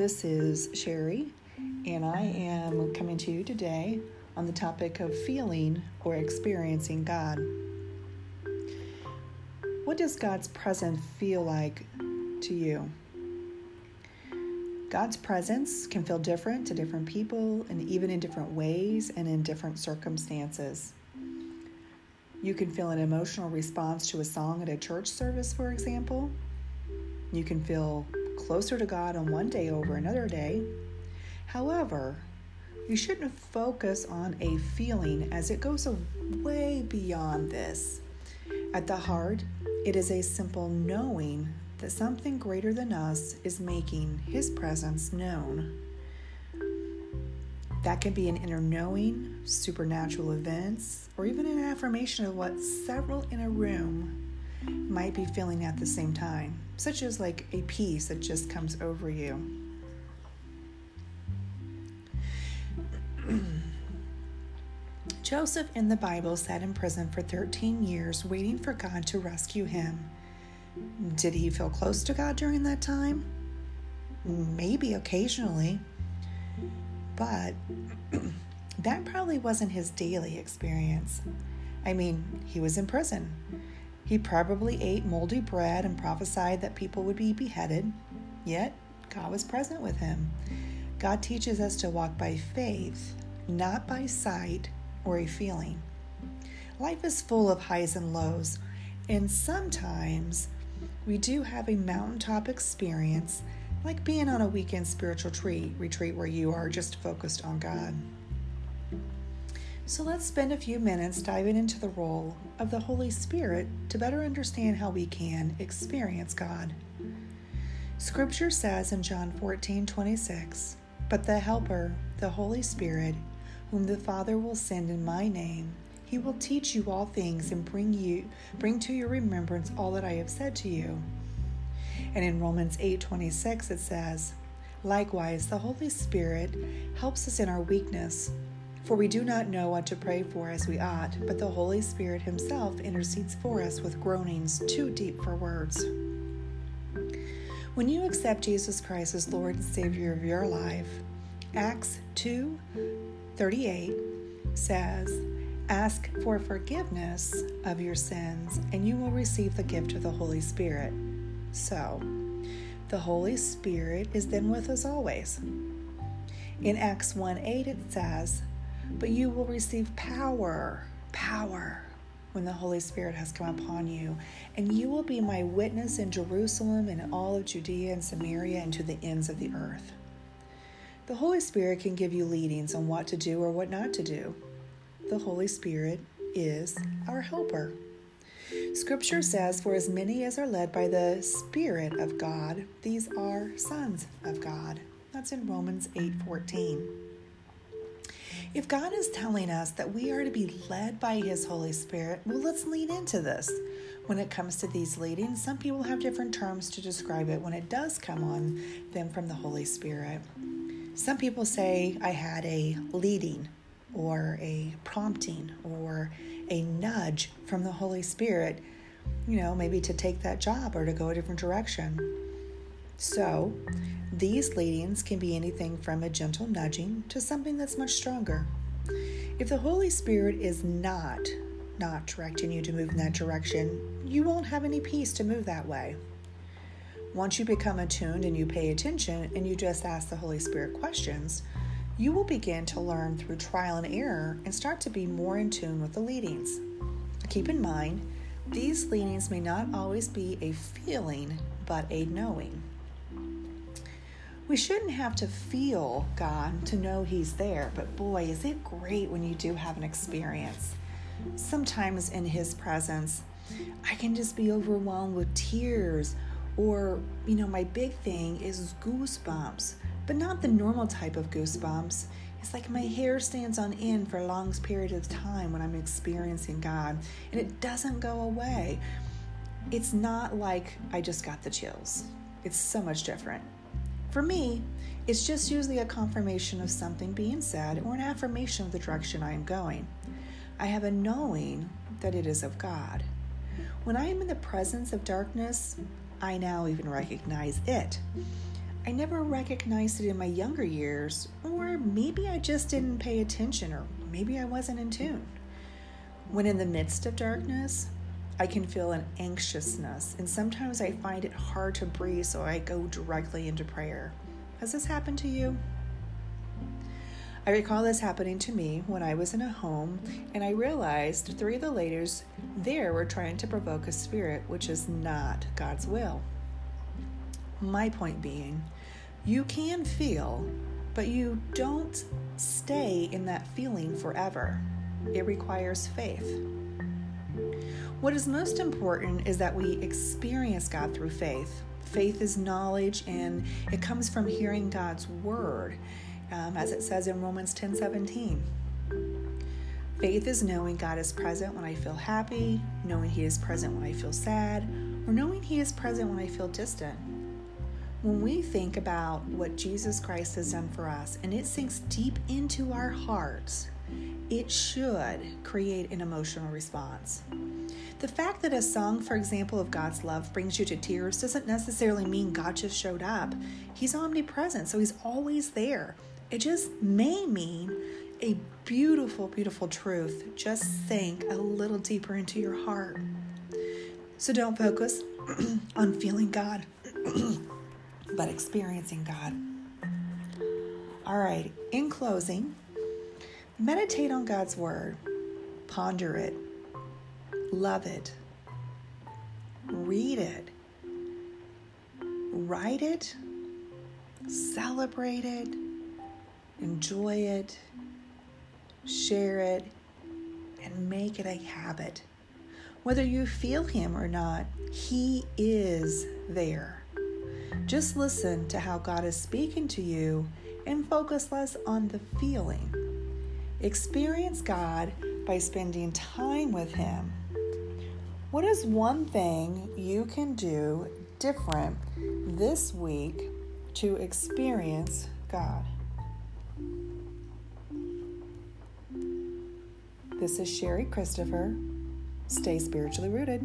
This is Sherry, and I am coming to you today on the topic of feeling or experiencing God. What does God's presence feel like to you? God's presence can feel different to different people and even in different ways and in different circumstances. You can feel an emotional response to a song at a church service, for example. You can feel closer to God on one day over another day. However, you shouldn't focus on a feeling as it goes way beyond this. At the heart, it is a simple knowing that something greater than us is making His presence known. That can be an inner knowing, supernatural events, or even an affirmation of what several in a room might be feeling at the same time, such as like a peace that just comes over you. Joseph in the Bible sat in prison for 13 years waiting for God to rescue him. Did he feel close to God during that time? Maybe occasionally. But that probably wasn't his daily experience. I mean, he was in prison. He probably ate moldy bread and prophesied that people would be beheaded, yet God was present with him. God teaches us to walk by faith, not by sight or a feeling. Life is full of highs and lows, and sometimes we do have a mountaintop experience, like being on a weekend spiritual retreat, where you are just focused on God. So let's spend a few minutes diving into the role of the Holy Spirit to better understand how we can experience God. Scripture says in John 14 26, But the Helper, the Holy Spirit, whom the Father will send in my name, he will teach you all things and bring you bring to your remembrance all that I have said to you. And in Romans 8:26 it says, Likewise, the Holy Spirit helps us in our weakness, for we do not know what to pray for as we ought, but the Holy Spirit Himself intercedes for us with groanings too deep for words. When you accept Jesus Christ as Lord and Savior of your life, Acts 2 38 says, Ask for forgiveness of your sins, and you will receive the gift of the Holy Spirit. So, the Holy Spirit is then with us always. In Acts 1 8, it says, but you will receive power, power, when the Holy Spirit has come upon you. And you will be my witness in Jerusalem and all of Judea and Samaria and to the ends of the earth. The Holy Spirit can give you leadings on what to do or what not to do. The Holy Spirit is our helper. Scripture says, For as many as are led by the Spirit of God, these are sons of God. That's in Romans 8 14. If God is telling us that we are to be led by His Holy Spirit, well, let's lean into this. When it comes to these leadings, some people have different terms to describe it when it does come on them from the Holy Spirit. Some people say, I had a leading or a prompting or a nudge from the Holy Spirit, you know, maybe to take that job or to go a different direction. So, these leadings can be anything from a gentle nudging to something that's much stronger. If the Holy Spirit is not not directing you to move in that direction, you won't have any peace to move that way. Once you become attuned and you pay attention and you just ask the Holy Spirit questions, you will begin to learn through trial and error and start to be more in tune with the leadings. Keep in mind, these leanings may not always be a feeling, but a knowing. We shouldn't have to feel God to know He's there, but boy, is it great when you do have an experience. Sometimes in His presence, I can just be overwhelmed with tears, or, you know, my big thing is goosebumps, but not the normal type of goosebumps. It's like my hair stands on end for a long period of time when I'm experiencing God, and it doesn't go away. It's not like I just got the chills, it's so much different. For me, it's just usually a confirmation of something being said or an affirmation of the direction I am going. I have a knowing that it is of God. When I am in the presence of darkness, I now even recognize it. I never recognized it in my younger years, or maybe I just didn't pay attention, or maybe I wasn't in tune. When in the midst of darkness, I can feel an anxiousness, and sometimes I find it hard to breathe, so I go directly into prayer. Has this happened to you? I recall this happening to me when I was in a home and I realized three of the ladies there were trying to provoke a spirit which is not God's will. My point being, you can feel, but you don't stay in that feeling forever. It requires faith. What is most important is that we experience God through faith. Faith is knowledge and it comes from hearing God's word, um, as it says in Romans 10 17. Faith is knowing God is present when I feel happy, knowing He is present when I feel sad, or knowing He is present when I feel distant. When we think about what Jesus Christ has done for us and it sinks deep into our hearts, it should create an emotional response. The fact that a song, for example, of God's love brings you to tears doesn't necessarily mean God just showed up. He's omnipresent, so He's always there. It just may mean a beautiful, beautiful truth just sank a little deeper into your heart. So don't focus on feeling God, but experiencing God. All right, in closing, meditate on God's Word, ponder it Love it. Read it. Write it. Celebrate it. Enjoy it. Share it. And make it a habit. Whether you feel Him or not, He is there. Just listen to how God is speaking to you and focus less on the feeling. Experience God by spending time with Him what is one thing you can do different this week to experience God? This is Sherry Christopher. Stay spiritually rooted.